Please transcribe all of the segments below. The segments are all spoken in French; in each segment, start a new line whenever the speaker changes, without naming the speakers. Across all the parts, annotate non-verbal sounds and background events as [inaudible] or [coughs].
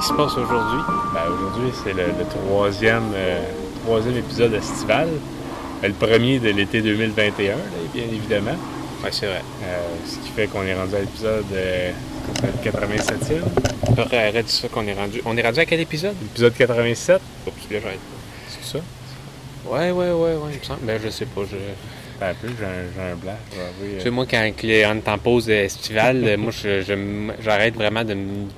qui se passe aujourd'hui?
Ben, aujourd'hui, c'est le, le troisième, euh, troisième épisode estival. Euh, Le premier de l'été 2021, là, bien évidemment.
Oui, c'est vrai.
Euh, ce qui fait qu'on est rendu à l'épisode euh, le 87e.
Arrête ça qu'on est rendu. On est rendu à quel épisode?
Épisode 87,
Oups, là, j'arrête.
c'est ça?
Ouais, ouais, ouais, ouais, me semble. Ben, je sais pas. Je...
Un peu, j'ai un, j'ai un blanc. je
Tu sais, moi, quand on est en pause estivale, moi, je- je j'arrête vraiment de m- de- de-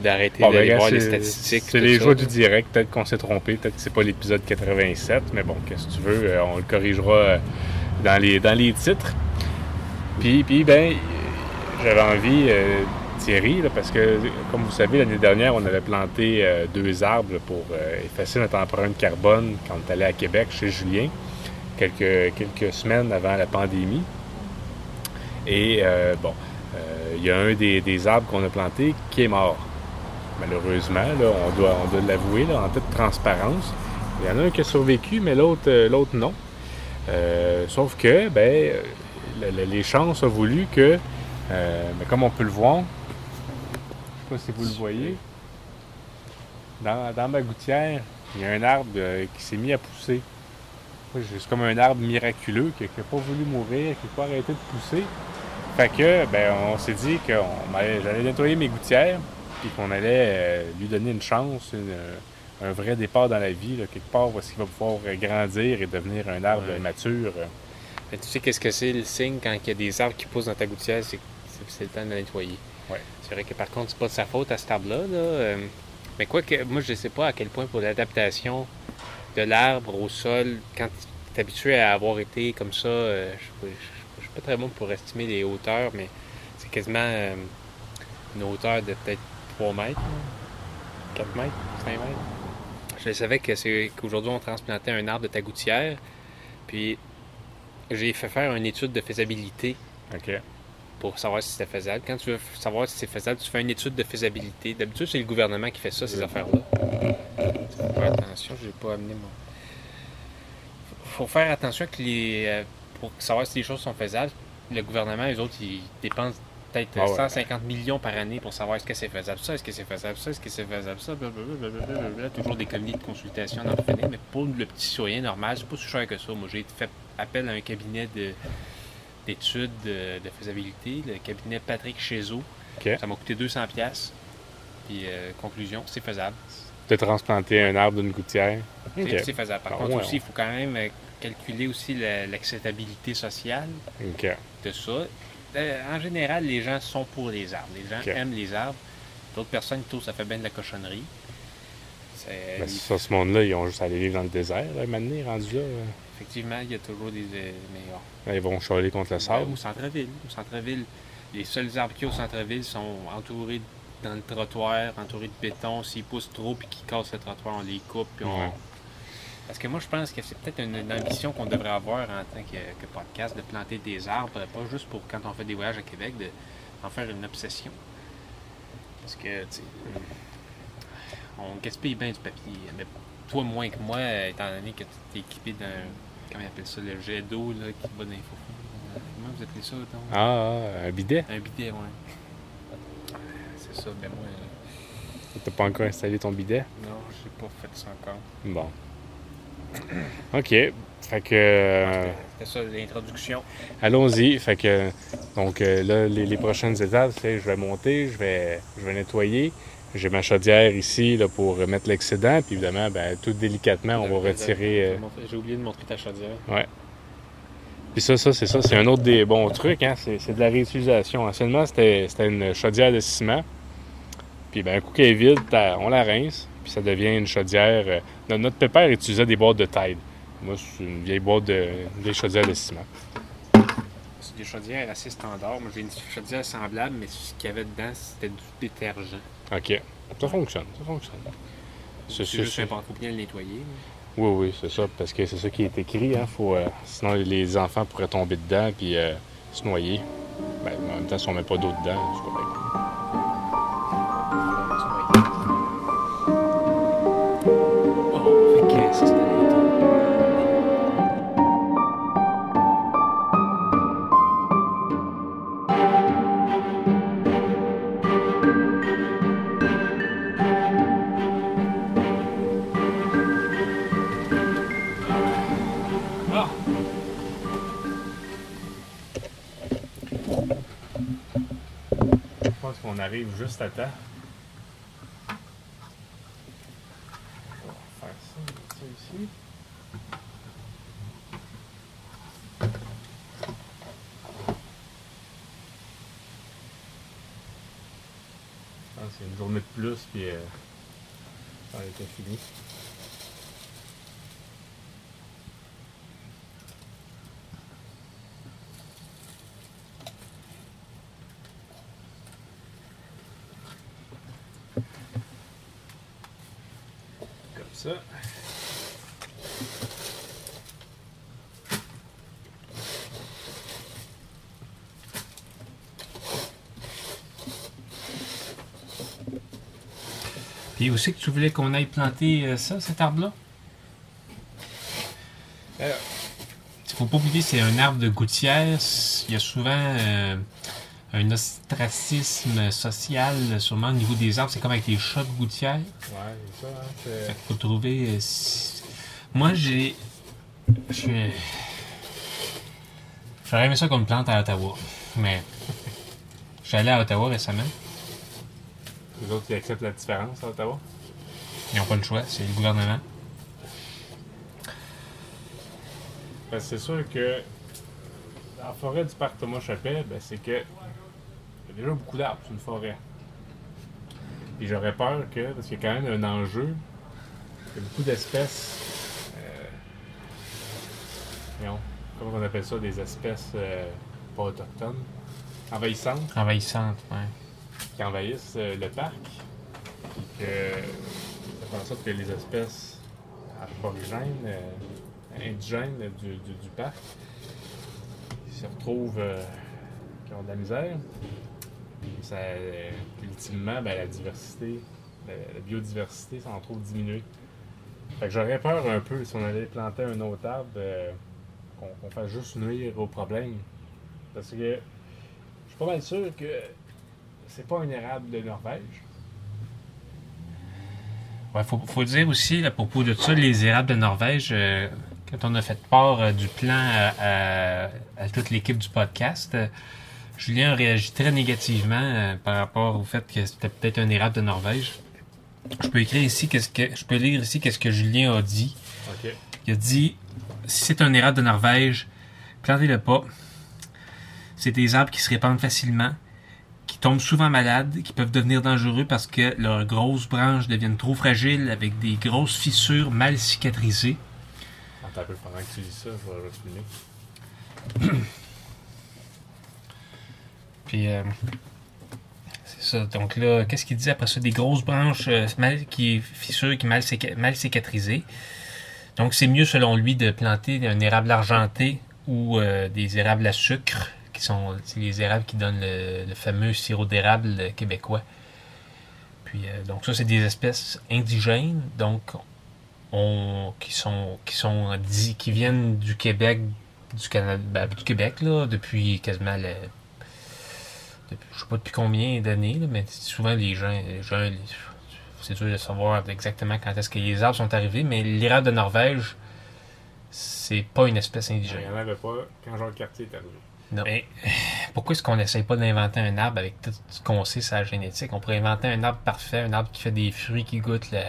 d'arrêter
Bon, ben,
d'aller
gars,
voir les statistiques.
C'est les
ça,
joies du direct. Peut-être qu'on s'est trompé. Peut-être que c'est pas l'épisode 87. Mais bon, qu'est-ce que tu veux? euh, on le corrigera euh, dans les, dans les titres. Puis, puis ben, j'avais envie, euh, Thierry, là, parce que, comme vous savez, l'année dernière, on avait planté euh, deux arbres pour euh, effacer notre empreinte carbone quand on est allé à Québec chez Julien, quelques, quelques semaines avant la pandémie. Et, bon, il y a un des, arbres qu'on a planté qui est mort. Malheureusement, on doit, l'avouer, en toute transparence. Il y en a un qui a survécu, mais l'autre, euh, l'autre non. Euh, sauf que, ben, le- le- les chances ont voulu que, euh, comme on peut le voir, je sais pas si vous le voyez, dans, dans ma gouttière, il y a un arbre qui s'est mis à pousser. C'est comme un arbre miraculeux qui n'a pas voulu mourir, qui n'a pas arrêté de pousser. Fait que, ben, on s'est dit que j'allais nettoyer mes gouttières, puis qu'on allait euh, lui donner une chance, une, euh, un vrai départ dans la vie, là, quelque part où est-ce qu'il va pouvoir euh, grandir et devenir un arbre
Ouais.
mature.
Mais tu sais qu'est-ce que c'est le signe quand il y a des arbres qui poussent dans ta gouttière, c'est que c'est- le temps de la nettoyer.
Ouais.
C'est vrai que par contre, c'est pas de sa faute à cet arbre-là. là, euh, mais quoi que, moi, je sais pas à quel point pour l'adaptation de l'arbre au sol, quand tu es habitué à avoir été comme ça, euh, je ne suis pas très bon pour estimer les hauteurs, mais c'est quasiment euh, une hauteur de peut-être 3 mètres, là, 4 mètres, 5 mètres. Je savais que c'est qu'aujourd'hui, on transplantait un arbre de ta gouttière, puis j'ai fait faire une étude de faisabilité
OK.
pour savoir si c'était faisable. Quand tu veux savoir si c'est faisable, tu fais une étude de faisabilité. D'habitude, c'est le gouvernement qui fait ça, ces affaires-là. Faut faire attention, je n'ai pas amené mon. Faut faire attention que les. Pour savoir si les choses sont faisables, le gouvernement, les autres, ils dépensent peut-être
Ah ouais.
150 millions par année pour savoir est-ce que c'est faisable ça, est-ce que c'est faisable ça, est-ce que c'est faisable ça, blablabla, toujours des comités de consultation d'en finir, mais pour le petit citoyen normal, c'est pas si cher que ça. Moi, j'ai fait appel à un cabinet de d'études de, de faisabilité, le cabinet Patrick Chezeau.
OK.
Ça m'a coûté 200 pièces. Puis euh, conclusion, c'est faisable.
De transplanter un arbre d'une gouttière.
C'est- faisable. Par
Ah,
contre
ouais,
aussi, il faut quand même euh, calculer aussi la- l'acceptabilité sociale de ça. Euh, en général, les gens sont pour les arbres. Les gens aiment les arbres. D'autres personnes que ça fait bien de la cochonnerie.
Mais ça, ce monde-là, ils ont juste à aller vivre dans le désert, là, maintenant, rendu là. euh.
Effectivement, il y a toujours des. mais, bon.
Là, ils vont chialer contre le sable.
Au centre-ville. Au centre-ville, les seuls arbres qu'il y a au centre-ville sont entourés dans le trottoir, entourés de béton. S'ils poussent trop puis qu'ils cassent le trottoir, on les coupe. Puis on...
Ouais.
Parce que moi, je pense que c'est peut-être une, une ambition qu'on devrait avoir en tant que, que podcast, de planter des arbres, pas juste pour quand on fait des voyages à Québec, de- d'en faire une obsession. Parce que, tu sais, on gaspille bien du papier. Mais toi, moins que moi, étant donné que tu es équipé d'un. Comment ils appellent ça Le jet d'eau là, qui va dans les faux Comment vous appelez ça donc?
Ah, un bidet?
Un bidet, ouais. C'est ça, ben moi, euh,
T'as pas encore installé ton bidet?
non, j'ai pas fait ça encore.
Bon. [laughs] OK. Fait que. euh,
C'était ça l'introduction.
Allons-y. Fait que. Donc, euh, là, les, les prochaines étapes, c'est je vais monter, je vais, je vais nettoyer. J'ai ma chaudière ici là, pour mettre l'excédent. Puis évidemment, ben, tout délicatement, on va retirer. euh,
J'ai oublié de montrer ta chaudière.
Puis ça, ça, c'est ça, c'est un autre des bons trucs, hein? c'est, de la réutilisation. Anciennement, c'était, c'était une chaudière de ciment. Puis ben, un coup qu'elle est vide, t'as- on la rince, puis ça devient une chaudière. euh, notre- Notre pépère utilisait des boîtes de Tide. Moi, c'est une vieille boîte de chaudière de ciment.
C'est des chaudières assez standards. Moi, j'ai une chaudière semblable, mais ce qu'il y avait dedans, c'était du détergent.
OK. Ça fonctionne, ça fonctionne. C'est,
juste important, faut bien le nettoyer.
Oui, oui, c'est ça, parce que c'est ça qui est écrit. Hein? Faut, euh, sinon, les enfants pourraient tomber dedans puis euh, se noyer. Ben, en même temps, si on met pas d'eau dedans, c'est correct. Juste à temps. On va faire ça, ça ici. Je pense qu'il y a une journée de plus, puis euh, ça a été fini. Comme ça.
Puis aussi que tu voulais qu'on aille planter euh, ça, cet arbre-là? Il faut pas oublier, c'est un arbre de gouttière. Il y a souvent euh, un ostracisme social, sûrement au niveau des arbres. C'est comme avec les chats de gouttière.
ouais, c'est ça, hein, c'est-
Fait faut trouver. euh, si- Moi, j'ai. je suis- J'aurais aimé ça qu'on me plante à Ottawa. Mais. Je suis allé à Ottawa récemment.
Les autres, ils acceptent la différence à Ottawa.
Ils n'ont pas le choix, c'est le gouvernement.
Que c'est sûr que dans la forêt du parc Thomas Chapelle, ben, c'est que il y a déjà beaucoup d'arbres, c'est une forêt. Puis j'aurais peur que, parce qu'il y a quand même un enjeu, il y a beaucoup d'espèces. Euh, comment on appelle ça, des espèces euh, pas autochtones, envahissantes,
Envahissante, ouais.
Qui envahissent euh, le parc. Puis que ça fait en sorte que les espèces aborigènes, euh, indigènes du, du- parc se retrouvent euh, qui ont de la misère. Ça, euh, ultimement, ben, la diversité, la, biodiversité s'en trouve diminuée. Fait que j'aurais peur un peu si on allait planter un autre arbre qu'on qu'on fasse juste nuire au problème. Parce que je suis pas mal sûr que c'est pas un érable de Norvège.
Ouais, faut, faut dire aussi, à propos de ça, les érables de Norvège, euh, quand on a fait part euh, du plan à, à- à toute l'équipe du podcast, euh, Julien a réagi très négativement euh, par rapport au fait que c'était peut-être un érable de Norvège. Je peux écrire ici qu'est-ce que je peux lire ici qu'est-ce que Julien a dit. Il a dit si c'est un érable de Norvège, plantez-le pas. C'est des arbres qui se répandent facilement, tombent souvent malades, qui peuvent devenir dangereux parce que leurs grosses branches deviennent trop fragiles avec des grosses fissures mal cicatrisées.
Attends un peu pendant que tu dis ça, je vais.
Puis euh, c'est ça. Donc là, qu'est-ce qu'il dit après ça? Des grosses branches euh, mal qui fissures, qui mal, mal cicatrisées. Donc c'est mieux selon lui de planter un érable argenté ou euh, des érables à sucre, sont les érables qui donnent le, fameux sirop d'érable québécois. Puis euh, donc ça c'est des espèces indigènes, donc on, qui sont qui sont qui viennent du Québec, du Canada, ben, du Québec là depuis quasiment le, depuis, je sais pas depuis combien d'années, mais souvent les gens, les c'est dur de savoir exactement quand est-ce que les arbres sont arrivés, mais l'érable de Norvège, c'est pas une espèce
Il
indigène.
n'y en avait pas quand Jean Cartier est arrivé.
Non. Mais [sighs] pourquoi est-ce qu'on n'essaye pas d'inventer un arbre avec tout ce qu'on sait sur la génétique? On pourrait inventer un arbre parfait, un arbre qui fait des fruits qui goûtent la.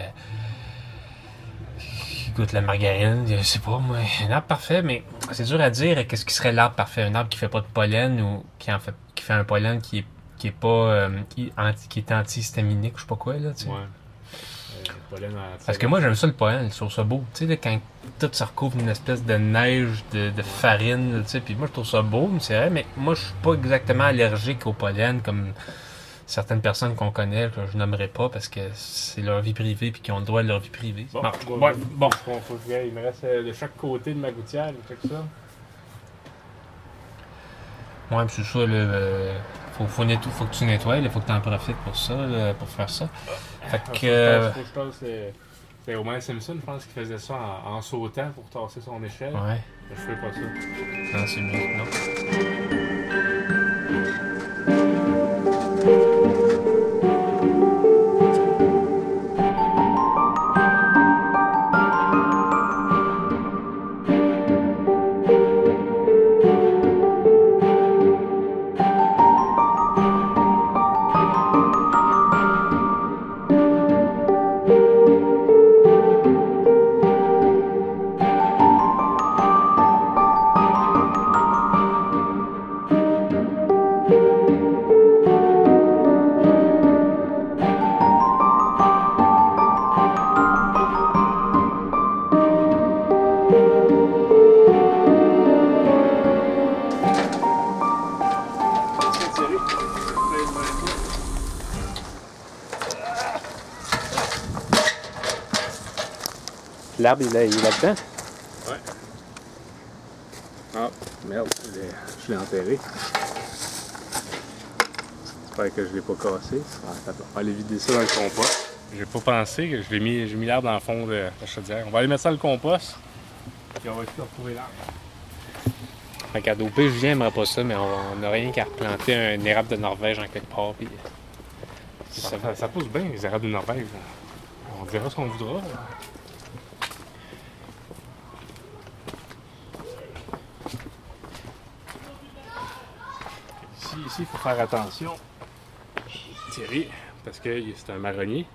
qui goûte la margarine, je sais pas moi. Un arbre parfait, mais c'est dur à dire qu'est-ce qui serait l'arbre parfait. Un arbre qui fait pas de pollen ou qui en fait qui fait un pollen qui est qui est pas euh, qui, anti, qui est antihistaminique, je sais pas quoi là, tu sais.
Ouais. Euh,
Parce que moi, j'aime ça le pollen, je trouve ça beau. Tu sais, là, quand tout se recouvre d'une espèce de neige, de, de farine, tu sais, puis moi, je trouve ça beau, mais c'est vrai, mais moi, je suis pas exactement allergique au pollen comme certaines personnes qu'on connaît, que je nommerai pas parce que c'est leur vie privée puis qu'ils ont le droit de leur vie privée.
Bon,
Bon,
bon,
ouais, bon.
Faut, faut que j'aille. il me reste euh, de chaque côté de ma gouttière, check ça.
Ouais, puis c'est ça, euh, faut, faut, netto- faut que tu nettoies, il faut que tu en profites pour ça, là, pour faire ça. Fait que... euh,
euh, C'est Homer Simpson, je pense, qui faisait ça en, en sautant pour tasser son échelle.
Ouais,
Mais je fais pas ça.
non, c'est mieux, non. L'arbre, il est il est là-dedans?
Ouais. Ah, merde, je l'ai- je enterré. J'espère que je l'ai pas cassé. On va aller vider ça dans le compost. J'ai pas pensé que je l'ai mis, j'ai mis l'arbre dans le fond de la chaudière. On va aller mettre ça dans le compost. Puis on va essayer de retrouver l'arbre.
Regarde, au pire, Julien aimerait pas ça, mais on n'a rien qu'à replanter un érable de Norvège en quelque part. Puis...
Ça,
Ça,
ça- ça pousse bien, les érables de Norvège. On dira ce qu'on voudra. Ici, il faut faire attention. Thierry, parce que c'est un marronnier.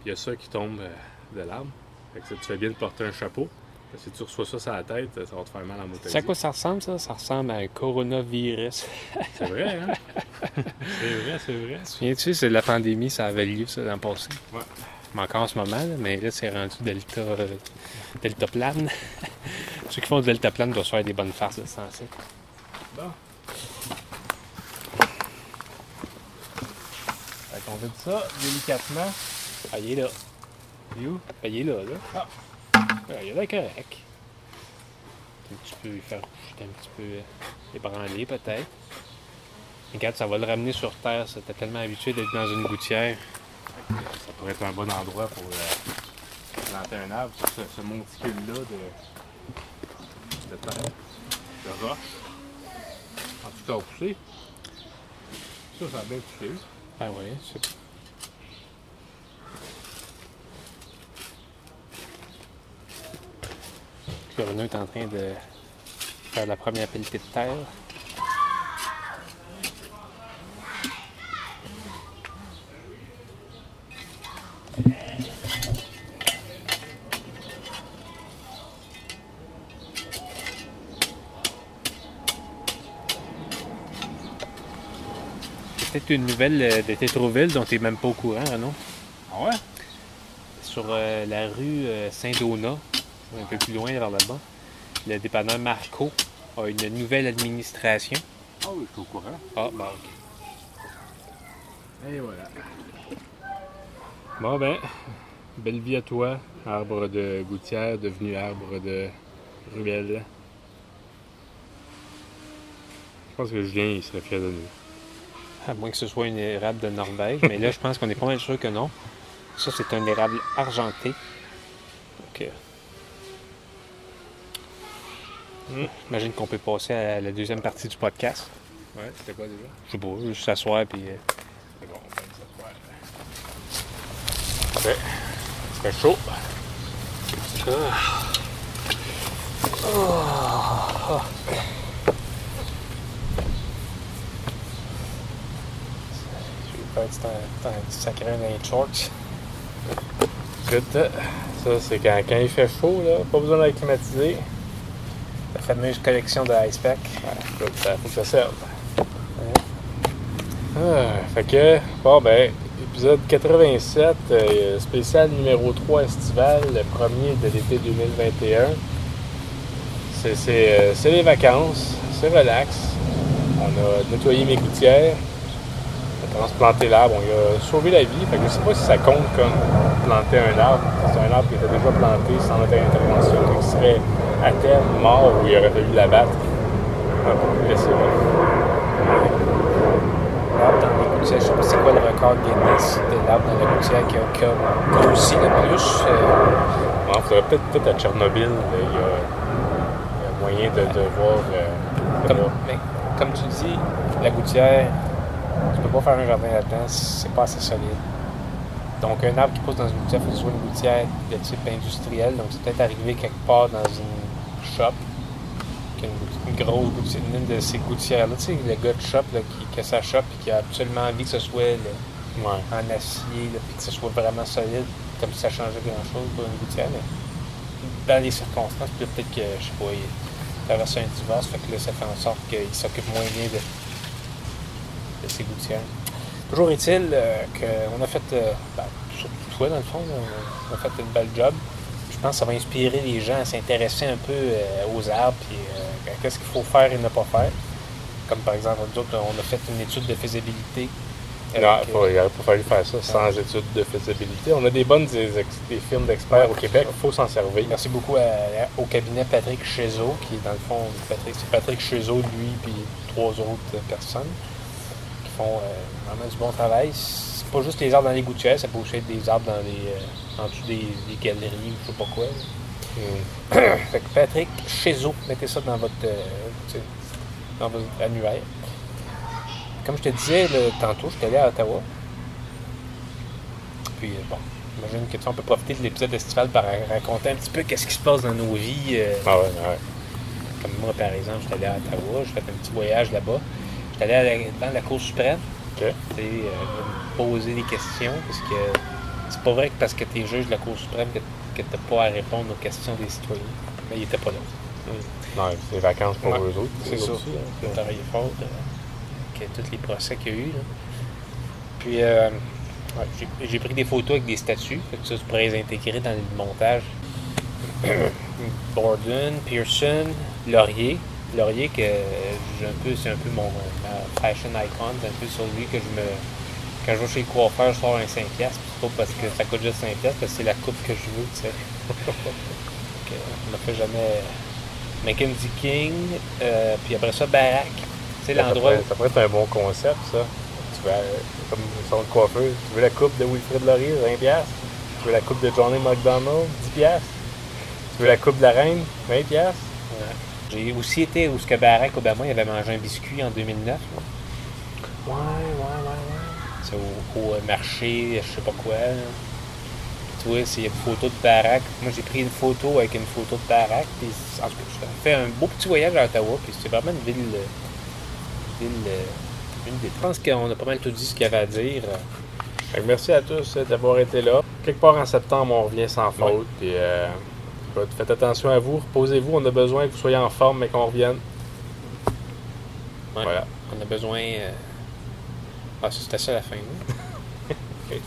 Puis il y a ça qui tombe euh, de l'arbre. Fait que ça, tu fais bien de porter un chapeau. Parce que si tu reçois ça sur la tête, ça va te faire mal en motorisé.
sais à quoi ça ressemble, ça? Ça ressemble à un coronavirus. [laughs]
C'est vrai, hein? c'est vrai, c'est vrai.
Souviens-tu, c'est la pandémie, ça avait lieu, ça, l'an passé?
Ouais.
Mais encore en ce moment, là, mais là, c'est rendu delta, euh, delta plane. [laughs] Ceux qui font du delta plane doivent se faire des bonnes farces de sensé.
Bon. Fait qu'on vide ça délicatement.
Ah, il est là.
Et où?
Ah, il est là, là.
Ah.
Ah, il est là correct. Tu peux lui faire un petit peu euh, ébranler, peut-être. Regarde, ça va le ramener sur Terre, ça. T'es tellement habitué d'être dans une gouttière.
Ça pourrait être un bon endroit pour euh, planter un arbre sur ce, ce monticule-là de, de terre, de roche. En tout cas, poussé. Ça, ça a bien poussé.
Ah oui, c'est... Puis Renaud est en train de faire la première pelletée de terre. Une nouvelle euh, de Tétroville dont tu n'es même pas au courant, Renaud.
Ah ouais?
Sur euh, la rue euh, Saint-Donat, un peu plus loin vers là-bas, le dépanneur Marco a une nouvelle administration.
Ah oui, je suis au courant.
Ah, bah ok.
Et voilà. Bon ben, belle vie à toi, arbre de gouttière devenu arbre de ruelle. Je pense que Julien il serait fier de nous.
À moins que ce soit une érable de Norvège, mais là, je pense qu'on est pas mal sûr que non. Ça, c'est un érable argenté. Donc, euh,
Hmm.
J'imagine qu'on peut passer à la deuxième partie du podcast.
Ouais, c'était quoi déjà?
Je sais pas, juste s'asseoir puis. euh,
C'est bon, on fait ça. Ouais. Chaud.
Vais faire un, un petit sacré dans shorts.
Écoute, ça c'est quand, quand il fait chaud, là, pas besoin d'être climatisé.
La fameuse collection de Ice Pack.
Écoute, ça faut que ça serve. Ah, fait que, bon ben, épisode 87, euh, spécial numéro 3 estival, le premier de l'été 2021. C'est, c'est, euh, c'est les vacances, c'est relax. On a nettoyé mes gouttières, transplanté l'arbre, on lui a sauvé la vie. Fait que je sais pas si ça compte comme planter un arbre. C'est un arbre qui était déjà planté sans notre intervention, il serait à terme mort ou il aurait fallu l'abattre. Ah,
L'arbre dans les gouttières, je sais pas c'est quoi le record Guinness de l'arbre dans la gouttière qui a, qui grossi le plus. euh,
Il faudrait peut-être à Tchernobyl, il y a, il y a moyen de, de voir. euh, de
comme,
voir.
mais comme tu dis, la gouttière, tu peux pas faire un jardin là-dedans, c'est pas assez solide. Donc un arbre qui pousse dans une gouttière, il faut que ce soit une gouttière de type industriel. Donc c'est peut-être arrivé quelque part dans une shop, une, une grosse gouttière, une de ces gouttières-là, tu sais, le gars de shop là, qui, qui a sa shop et qui a absolument envie que ce soit là,
Ouais.
en acier, là, puis que ce soit vraiment solide, comme si ça changeait grand-chose pour une gouttière, mais dans les circonstances, peut-être que, je sais pas, il traverse un divorce, fait que là, ça fait en sorte qu'il s'occupe moins bien de ses gouttières. Toujours est-il euh, qu'on a fait, euh, ben, surtout toi, dans le fond, là, on a fait une belle job. Je pense que ça va inspirer les gens à s'intéresser un peu euh, aux arbres, euh, à qu'est-ce qu'il faut faire et ne pas faire. Comme par exemple, nous autres, on a fait une étude de faisabilité
Non,
Avec,
il aurait pas fallu faire ça sans études de faisabilité. On a des bonnes des, des films d'experts au Québec, il faut s'en servir.
Merci beaucoup à- au cabinet Patrick Chezeau, qui est dans le fond, Patrick, c'est Patrick Chezeau, lui, puis trois autres personnes font euh, vraiment du bon travail. C'est pas juste les arbres dans les gouttières, ça peut aussi être des arbres dans les, euh, en dessous des, des galeries, je sais pas quoi.
Hmm.
Fait que Patrick Chezeau, mettez ça dans votre, euh, dans votre annuaire. Comme je te disais tantôt, je suis allé à Ottawa. Puis bon, j'imagine que tu on peut profiter de l'épisode estival pour raconter un petit peu qu'est-ce qui se passe dans nos vies. euh,
Ah ouais, ouais.
comme moi, par exemple, je suis allé à Ottawa, j'ai fait un petit voyage là-bas. Suis allé à la- dans la Cour suprême,
OK.
tu sais, euh, me poser des questions, parce que c'est pas vrai que parce que tu es juge de la Cour suprême que, que tu n'as pas à répondre aux questions des citoyens. Mais il était pas là.
Non, c'est les vacances pour
Ouais,
eux autres.
C'est ça.
aussi, hein.
Il a travaillé fort, euh, avec tous les procès qu'il y a eu. là. Puis, euh, ouais, j'ai- j'ai pris des photos avec des statues, fait que ça, tu pourrais les intégrer dans le montage. [coughs] Borden, Pearson, Laurier. Laurier, que j'ai un peu, c'est un peu mon ma fashion icon, c'est un peu sur lui que je me. Quand je vais chez le coiffeur, je sors un 5$, puis c'est pas parce que ça coûte juste 5$, parce que c'est la coupe que je veux, tu sais. [laughs] Donc, euh, on ne fait jamais. Mackenzie King, euh, puis après ça, Barack. Tu sais, l'endroit
Ça pourrait être un bon concept, ça. Tu veux, euh, comme son coiffeur, tu veux la coupe de Wilfrid Laurier, 20$. piastres? Tu veux la coupe de Johnny McDonald, 10$. piastres? Tu veux la coupe de la reine, 20$. piastres?
J'ai aussi été où ce que Barack Obama il avait mangé un biscuit en 2009. là.
Ouais, ouais, ouais, ouais.
C'est au, au marché, je sais pas quoi. là. Tu vois, c'est une photo de Barack. Moi, j'ai pris une photo avec une photo de Barack. Puis, en tout cas, j'ai fait un beau petit voyage à Ottawa. Puis, c'est vraiment une ville. euh, une ville. euh, une ville. Je pense qu'on a pas mal tout dit ce qu'il y avait à dire.
Fait que merci à tous euh, d'avoir été là. Quelque part en septembre, on revient sans faute. Puis, euh, Faites attention à vous, reposez-vous. On a besoin que vous soyez en forme, mais qu'on revienne.
Ouais.
Voilà.
On a besoin. Euh, ah, c'était ça la fin. Hein? [laughs] okay.